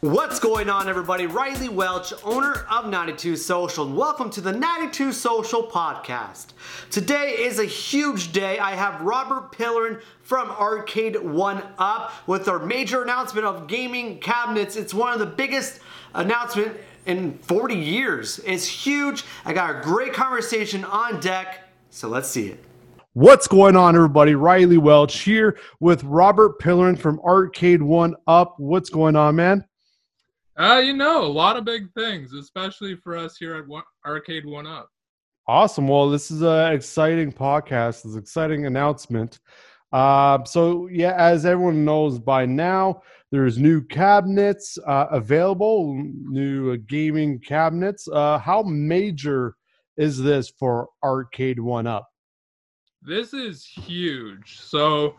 What's going on, everybody? Riley Welch, owner of 92 Social, and welcome to the 92 Social podcast. Today is a huge day. I have Robert Pellerin from Arcade One Up with our major announcement of gaming cabinets. It's one of the biggest announcement in 40 years. It's huge. I got a great conversation on deck, so let's see it. What's going on, everybody? Riley Welch here with Robert Pellerin from Arcade One Up. What's going on, man? Uh, you know, a lot of big things, especially for us here at one, Arcade One Up. Awesome. Well, this is an exciting podcast. This exciting announcement. Uh, so, yeah, as everyone knows by now, there's new cabinets uh, available, new uh, gaming cabinets. Uh, how major is this for Arcade One Up? This is huge. So,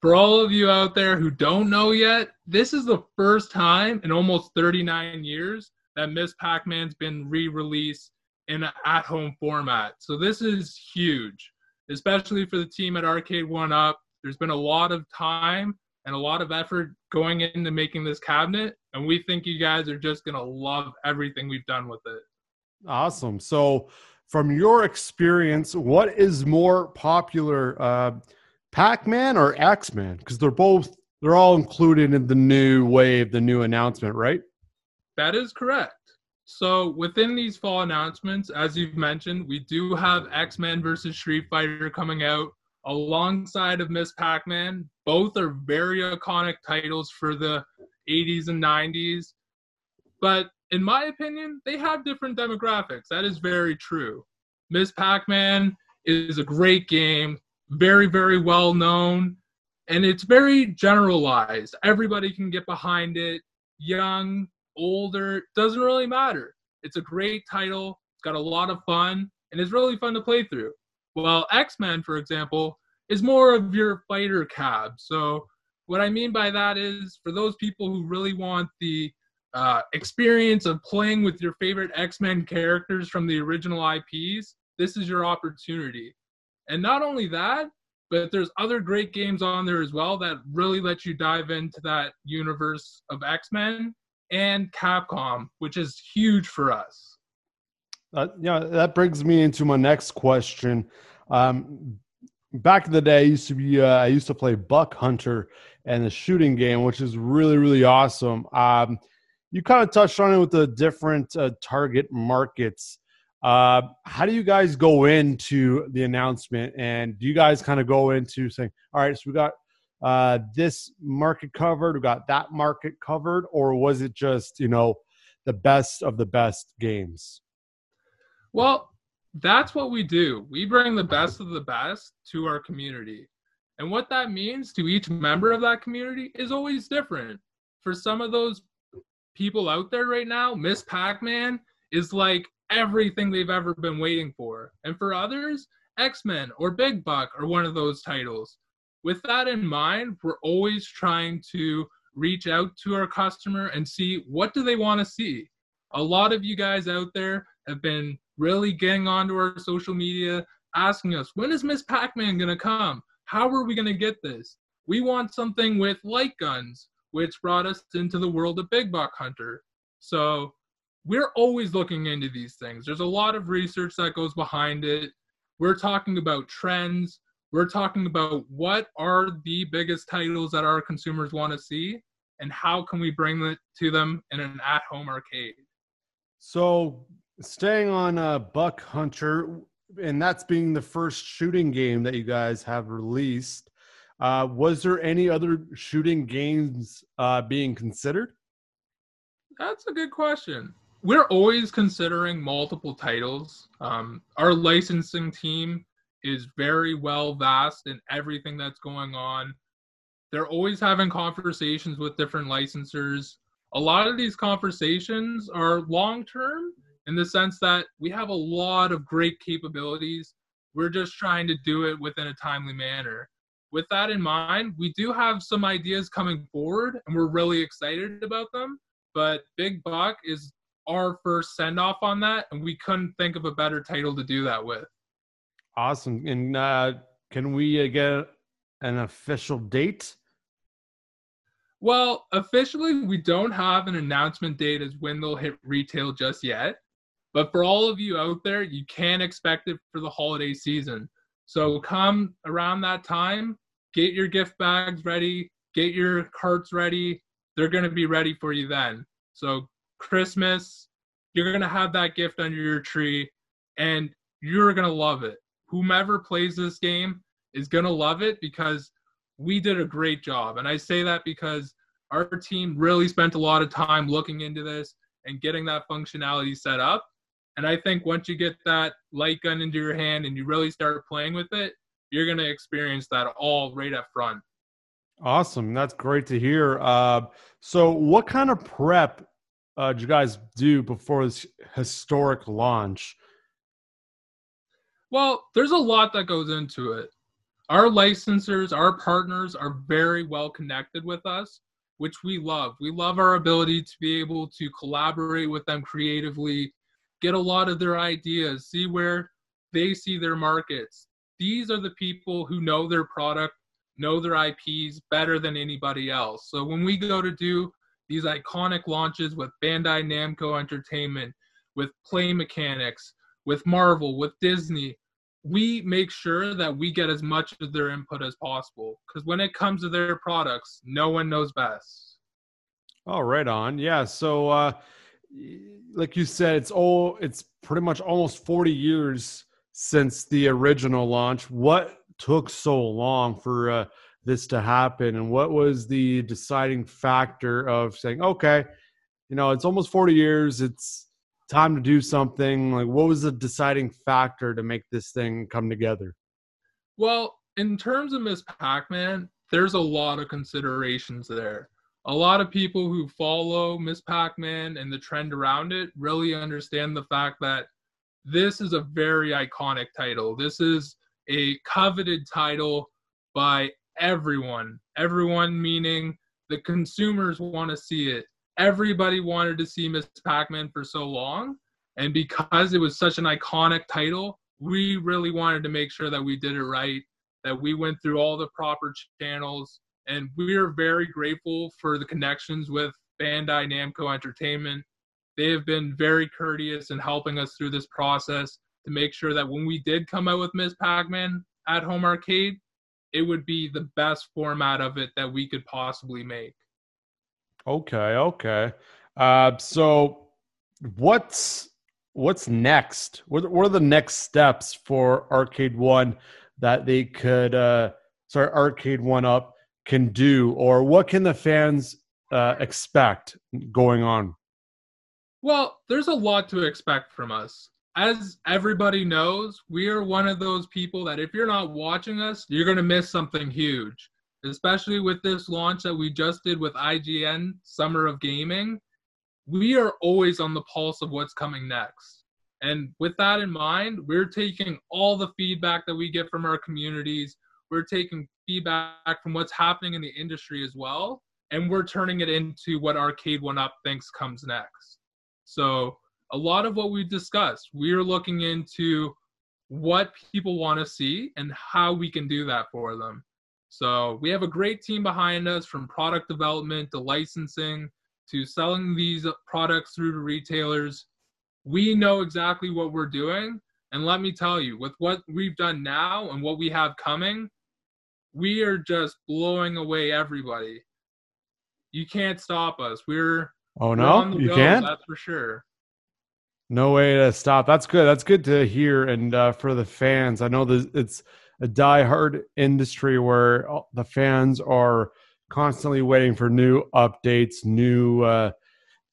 for all of you out there who don't know yet, this is the first time in almost 39 years that Miss Pac-Man's been re-released in an at-home format. So this is huge, especially for the team at Arcade One Up. There's been a lot of time and a lot of effort going into making this cabinet, and we think you guys are just gonna love everything we've done with it. Awesome. So, from your experience, what is more popular? Uh, Pac-Man or X-Man? Because they're both they're all included in the new wave, the new announcement, right? That is correct. So within these fall announcements, as you've mentioned, we do have X-Men versus Street Fighter coming out alongside of Miss Pac-Man. Both are very iconic titles for the 80s and 90s. But in my opinion, they have different demographics. That is very true. Miss Pac-Man is a great game very, very well known, and it's very generalized. Everybody can get behind it, young, older, doesn't really matter. It's a great title, it's got a lot of fun, and it's really fun to play through. Well, X Men, for example, is more of your fighter cab. So, what I mean by that is for those people who really want the uh, experience of playing with your favorite X Men characters from the original IPs, this is your opportunity. And not only that, but there's other great games on there as well that really let you dive into that universe of X-Men and Capcom, which is huge for us. Uh, yeah, that brings me into my next question. Um, back in the day, I used to be uh, I used to play Buck Hunter and the shooting game, which is really really awesome. Um, you kind of touched on it with the different uh, target markets. Uh, how do you guys go into the announcement? And do you guys kind of go into saying, all right, so we got uh, this market covered, we got that market covered, or was it just, you know, the best of the best games? Well, that's what we do. We bring the best of the best to our community. And what that means to each member of that community is always different. For some of those people out there right now, Miss Pac Man is like everything they've ever been waiting for. And for others, X Men or Big Buck are one of those titles. With that in mind, we're always trying to reach out to our customer and see what do they want to see. A lot of you guys out there have been really getting onto our social media asking us, when is Miss Pac-Man going to come? How are we going to get this? We want something with light guns, which brought us into the world of Big Buck Hunter. So we're always looking into these things. There's a lot of research that goes behind it. We're talking about trends. We're talking about what are the biggest titles that our consumers want to see and how can we bring it to them in an at-home arcade. So, staying on uh, Buck Hunter, and that's being the first shooting game that you guys have released. Uh, was there any other shooting games uh, being considered? That's a good question we're always considering multiple titles. Um, our licensing team is very well vast in everything that's going on. They're always having conversations with different licensors. A lot of these conversations are long term in the sense that we have a lot of great capabilities. We're just trying to do it within a timely manner. With that in mind, we do have some ideas coming forward and we're really excited about them. But Big Buck is our first send off on that, and we couldn't think of a better title to do that with. Awesome. And uh, can we uh, get an official date? Well, officially, we don't have an announcement date as when they'll hit retail just yet. But for all of you out there, you can expect it for the holiday season. So come around that time, get your gift bags ready, get your carts ready. They're going to be ready for you then. So, Christmas, you're going to have that gift under your tree and you're going to love it. Whomever plays this game is going to love it because we did a great job. And I say that because our team really spent a lot of time looking into this and getting that functionality set up. And I think once you get that light gun into your hand and you really start playing with it, you're going to experience that all right up front. Awesome. That's great to hear. Uh, so, what kind of prep uh, did you guys do before this historic launch? Well, there's a lot that goes into it. Our licensors, our partners are very well connected with us, which we love. We love our ability to be able to collaborate with them creatively, get a lot of their ideas, see where they see their markets. These are the people who know their product, know their IPs better than anybody else. So when we go to do these iconic launches with Bandai Namco Entertainment, with Play Mechanix, with Marvel, with Disney, we make sure that we get as much of their input as possible because when it comes to their products no one knows best. Oh right on. Yeah so uh like you said it's all it's pretty much almost 40 years since the original launch. What took so long for uh, this to happen and what was the deciding factor of saying okay you know it's almost 40 years it's time to do something? Like, what was the deciding factor to make this thing come together? Well, in terms of Miss Pac Man, there's a lot of considerations there. A lot of people who follow Miss Pac Man and the trend around it really understand the fact that this is a very iconic title. This is a coveted title by everyone. Everyone meaning the consumers want to see it everybody wanted to see Miss Pac-Man for so long, and because it was such an iconic title, we really wanted to make sure that we did it right, that we went through all the proper channels, and we are very grateful for the connections with Bandai Namco Entertainment. They have been very courteous in helping us through this process to make sure that when we did come out with Miss Pac-Man at home arcade, it would be the best format of it that we could possibly make. Okay, okay. Uh, so what's what's next? What, what are the next steps for Arcade One that they could, uh, sorry, Arcade One Up can do, or what can the fans uh, expect going on? Well, there's a lot to expect from us. As everybody knows, we are one of those people that if you're not watching us, you're going to miss something huge especially with this launch that we just did with IGN Summer of Gaming, we are always on the pulse of what's coming next. And with that in mind, we're taking all the feedback that we get from our communities. We're taking feedback from what's happening in the industry as well. And we're turning it into what Arcade One Up thinks comes next. So, a lot of what we discussed, we're looking into what people want to see and how we can do that for them. So we have a great team behind us from product development to licensing to selling these products through to retailers. We know exactly what we're doing. And let me tell you, with what we've done now and what we have coming, we are just blowing away everybody. You can't stop us. We're oh no, we're you can't. That's for sure. No way to stop. That's good. That's good to hear. And uh, for the fans, I know that it's a die-hard industry where the fans are constantly waiting for new updates, new uh,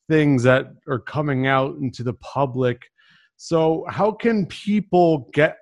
things that are coming out into the public. So, how can people get?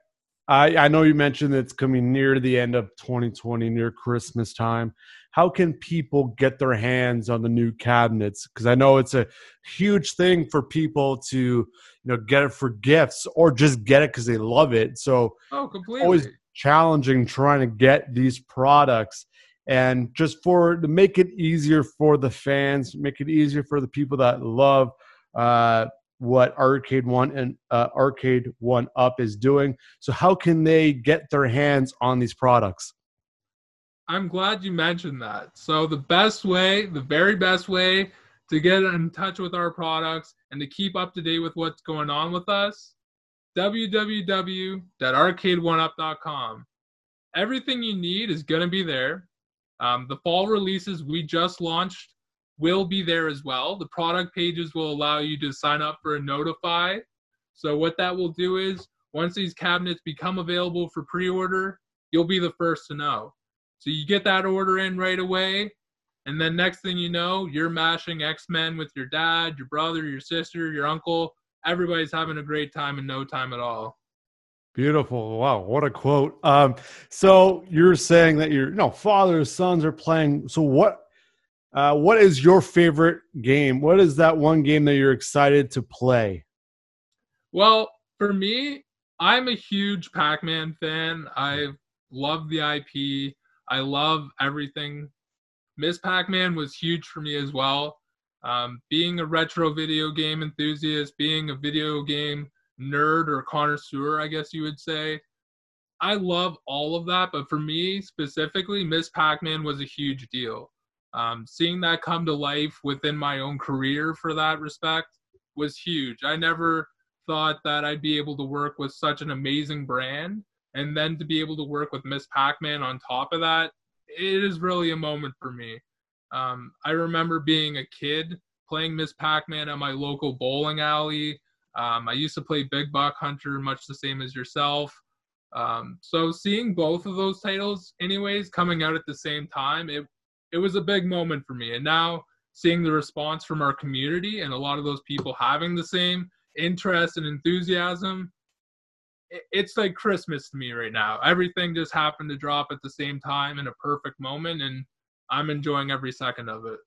I, I know you mentioned it's coming near the end of 2020, near Christmas time. How can people get their hands on the new cabinets? Because I know it's a huge thing for people to, you know, get it for gifts or just get it because they love it. So, oh, completely. Always challenging trying to get these products and just for to make it easier for the fans make it easier for the people that love uh, what arcade one and uh, arcade one up is doing so how can they get their hands on these products I'm glad you mentioned that. So the best way, the very best way to get in touch with our products and to keep up to date with what's going on with us, www.arcade1up.com. Everything you need is going to be there. Um, the fall releases we just launched will be there as well. The product pages will allow you to sign up for a notify. So what that will do is once these cabinets become available for pre-order, you'll be the first to know. So you get that order in right away, and then next thing you know, you're mashing X-Men with your dad, your brother, your sister, your uncle. Everybody's having a great time in no time at all. Beautiful. Wow, what a quote. Um, so you're saying that your you know fathers, sons are playing. So what uh, what is your favorite game? What is that one game that you're excited to play? Well, for me, I'm a huge Pac-Man fan. I love the IP. I love everything. Ms. Pac-Man was huge for me as well. Um, being a retro video game enthusiast, being a video game nerd or connoisseur, I guess you would say. I love all of that, but for me specifically, Ms. Pac-Man was a huge deal. Um, seeing that come to life within my own career for that respect was huge. I never thought that I'd be able to work with such an amazing brand and then to be able to work with Miss Pac-Man on top of that, it is really a moment for me. Um, I remember being a kid playing Miss Pac-Man at my local bowling alley um, I used to play Big Buck Hunter, much the same as yourself. Um, so seeing both of those titles, anyways, coming out at the same time, it it was a big moment for me. And now seeing the response from our community and a lot of those people having the same interest and enthusiasm, it's like Christmas to me right now. Everything just happened to drop at the same time in a perfect moment, and I'm enjoying every second of it.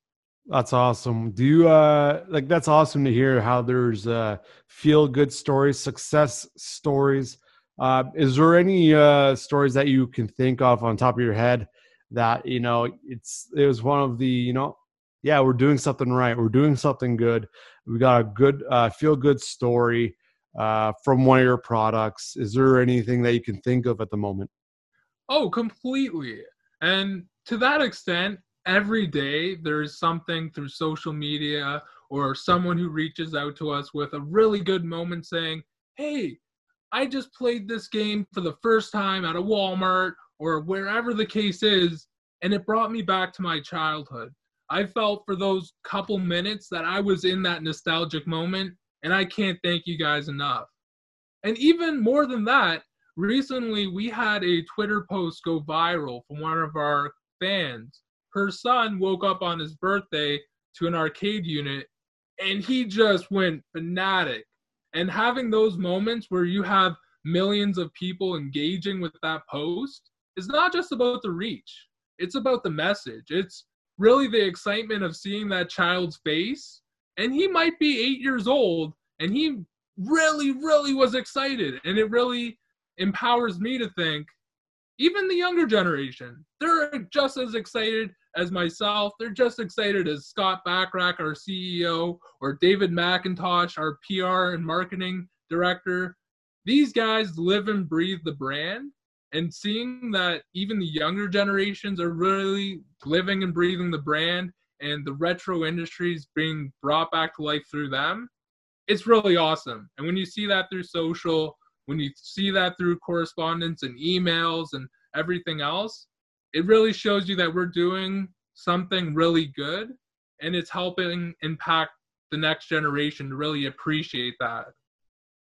That's awesome. Do you uh like that's awesome to hear how there's uh feel good stories, success stories. Uh is there any uh stories that you can think of on top of your head that, you know, it's it was one of the, you know, yeah, we're doing something right. We're doing something good. We got a good uh feel good story uh from one of your products. Is there anything that you can think of at the moment? Oh, completely. And to that extent, every day there's something through social media or someone who reaches out to us with a really good moment saying, Hey, I just played this game for the first time at a Walmart or wherever the case is, and it brought me back to my childhood. I felt for those couple minutes that I was in that nostalgic moment, and I can't thank you guys enough. And even more than that, recently we had a Twitter post go viral from one of our fans her son woke up on his birthday to an arcade unit and he just went fanatic. And having those moments where you have millions of people engaging with that post is not just about the reach, it's about the message. It's really the excitement of seeing that child's face. And he might be eight years old and he really, really was excited. And it really empowers me to think even the younger generation, they're just as excited as myself. They're just excited as Scott Bachrach, our CEO, or David McIntosh, our PR and marketing director. These guys live and breathe the brand. And seeing that even the younger generations are really living and breathing the brand and the retro industries being brought back to life through them, it's really awesome. And when you see that through social, when you see that through correspondence and emails and everything else, it really shows you that we're doing something really good and it's helping impact the next generation to really appreciate that.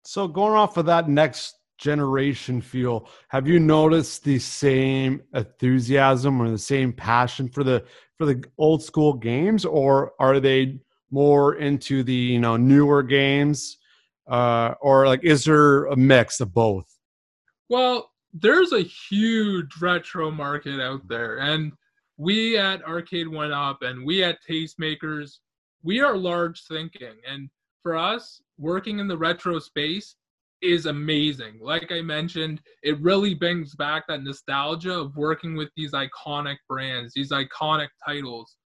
So going off of that next generation feel, have you noticed the same enthusiasm or the same passion for the for the old school games or are they more into the, you know, newer games? Uh or like is there a mix of both? Well, there's a huge retro market out there and we at arcade one up and we at tastemakers we are large thinking and for us working in the retro space is amazing like i mentioned it really brings back that nostalgia of working with these iconic brands these iconic titles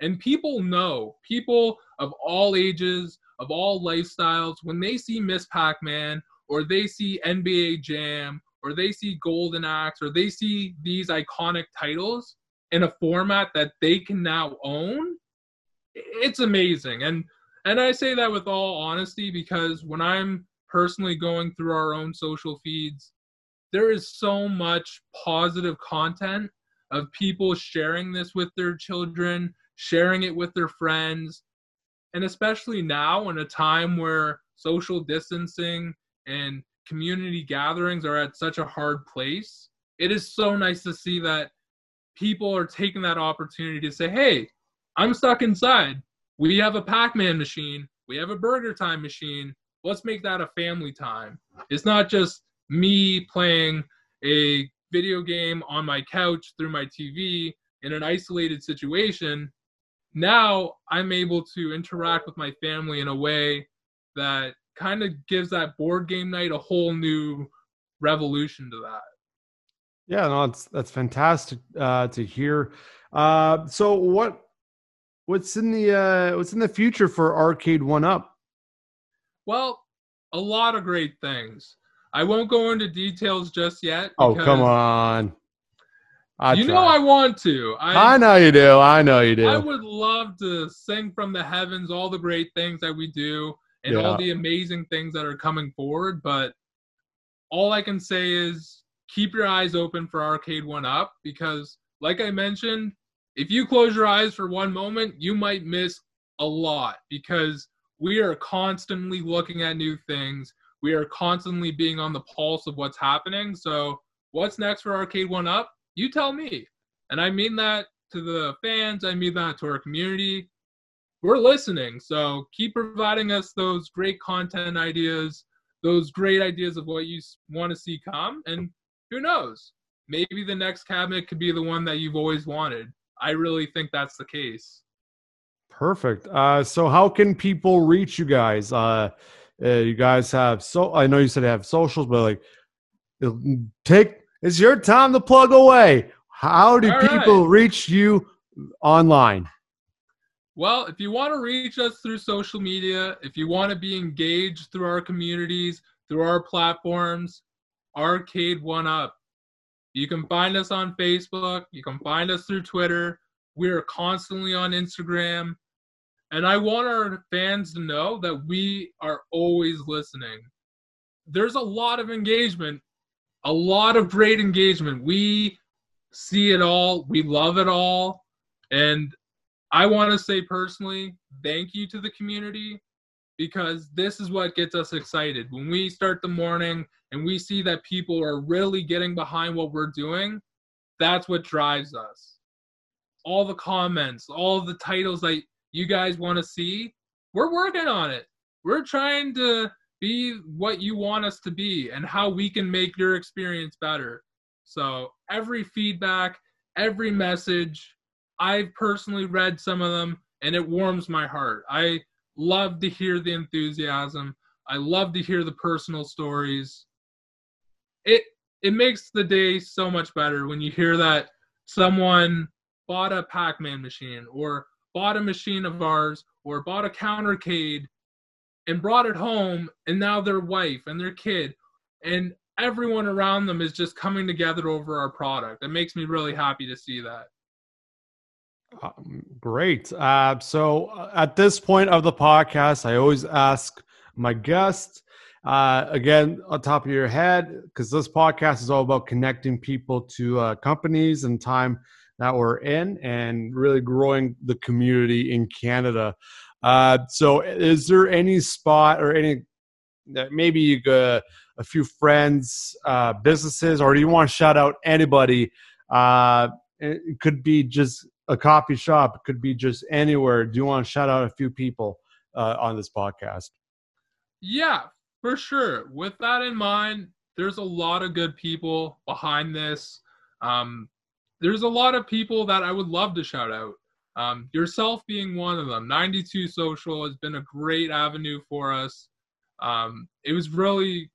and people know people of all ages of all lifestyles when they see miss pac-man or they see nba jam or they see Golden Axe or they see these iconic titles in a format that they can now own, it's amazing. And and I say that with all honesty because when I'm personally going through our own social feeds, there is so much positive content of people sharing this with their children, sharing it with their friends. And especially now in a time where social distancing and community gatherings are at such a hard place, it is so nice to see that people are taking that opportunity to say, hey, I'm stuck inside. We have a Pac Man machine, we have a Burger Time machine. Let's make that a family time. It's not just me playing a video game on my couch through my TV in an isolated situation. Now I'm able to interact with my family in a way that kind of gives that board game night a whole new revolution to that. Yeah, no, that's that's fantastic uh, to hear. Uh, so what what's in the uh, what's in the future for Arcade One Up? Well, a lot of great things. I won't go into details just yet. Oh, come on. I you try. know I want to. I, I, know you do. I know you do. I would love to sing from the heavens all the great things that we do and yeah. all the amazing things that are coming forward, but all I can say is keep your eyes open for Arcade One Up because, like I mentioned, if you close your eyes for one moment, you might miss a lot because we are constantly looking at new things. We are constantly being on the pulse of what's happening. So, what's next for Arcade One Up? You tell me. And I mean that to the fans, I mean that to our community. We're listening. So, keep providing us those great content ideas, those great ideas of what you want to see come. And who knows? Maybe the next cabinet could be the one that you've always wanted. I really think that's the case. Perfect. Uh, so, how can people reach you guys? Uh, uh, you guys have so I know you said you have socials, but like, take it's your time to plug away. How do All people right. reach you online? Well, if you want to reach us through social media, if you want to be engaged through our communities, through our platforms, Arcade One Up. You can find us on Facebook. You can find us through Twitter. We are constantly on Instagram. And I want our fans to know that we are always listening. There's a lot of engagement, a lot of great engagement. We see it all, we love it all. And I want to say personally, thank you to the community because this is what gets us excited. When we start the morning and we see that people are really getting behind what we're doing, that's what drives us. All the comments, all the titles that you guys want to see, we're working on it. We're trying to be what you want us to be and how we can make your experience better. So, every feedback, every message, I've personally read some of them and it warms my heart. I love to hear the enthusiasm. I love to hear the personal stories. It it makes the day so much better when you hear that someone bought a Pac-Man machine or bought a machine of ours or bought a countercade and brought it home and now their wife and their kid and everyone around them is just coming together over our product. It makes me really happy to see that. Um, great. Uh, so uh, at this point of the podcast, I always ask my guest uh, again on top of your head because this podcast is all about connecting people to uh, companies and time that we're in and really growing the community in Canada. Uh, so, is there any spot or any that maybe you got a few friends, uh, businesses, or do you want to shout out anybody? Uh, it could be just a coffee shop, it could be just anywhere. Do you want to shout out a few people uh, on this podcast? Yeah, for sure. With that in mind, there's a lot of good people behind this. Um, there's a lot of people that I would love to shout out. Um, yourself being one of them. 92 Social has been a great avenue for us. Um, it was really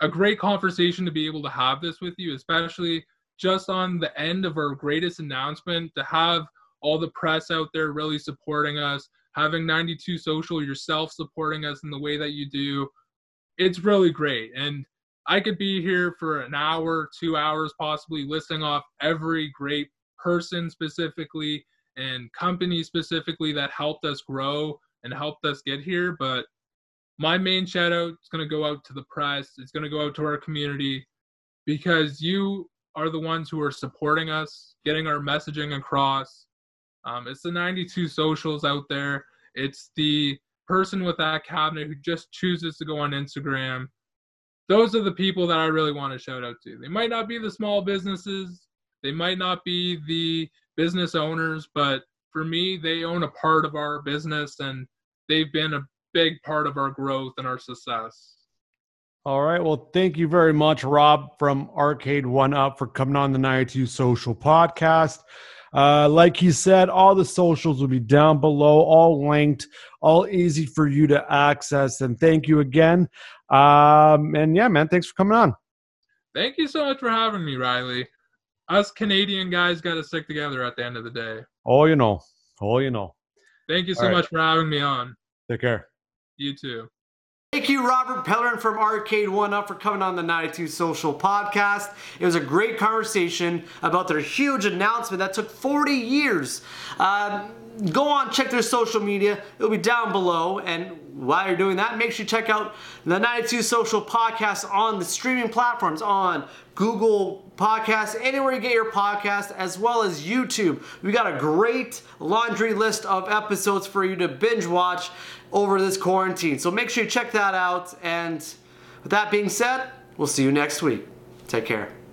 a great conversation to be able to have this with you, especially just on the end of our greatest announcement to have all the press out there really supporting us, having 92 Social yourself supporting us in the way that you do. It's really great. And I could be here for an hour, two hours, possibly listing off every great person specifically and company specifically that helped us grow and helped us get here. But my main shout out is going to go out to the press. It's going to go out to our community because you are the ones who are supporting us, getting our messaging across. Um, it's the 92 socials out there. It's the person with that cabinet who just chooses to go on Instagram. Those are the people that I really want to shout out to. They might not be the small businesses, they might not be the business owners, but for me, they own a part of our business and they've been a big part of our growth and our success. All right. Well, thank you very much, Rob from Arcade One Up, for coming on the 92 Social Podcast. Uh, like you said, all the socials will be down below, all linked, all easy for you to access. And thank you again. Um, and yeah, man, thanks for coming on. Thank you so much for having me, Riley. Us Canadian guys got to stick together at the end of the day. Oh, you know. Oh, you know. Thank you so much for having me on. Take care. You too. Thank you, Robert Pellerin from Arcade One Up, for coming on the 92 Social Podcast. It was a great conversation about their huge announcement that took 40 years. Uh, go on, check their social media. It'll be down below. And while you're doing that, make sure you check out the 92 Social Podcast on the streaming platforms on Google Podcasts, anywhere you get your podcast, as well as YouTube. We got a great laundry list of episodes for you to binge watch over this quarantine. So make sure you check that out. And with that being said, we'll see you next week. Take care.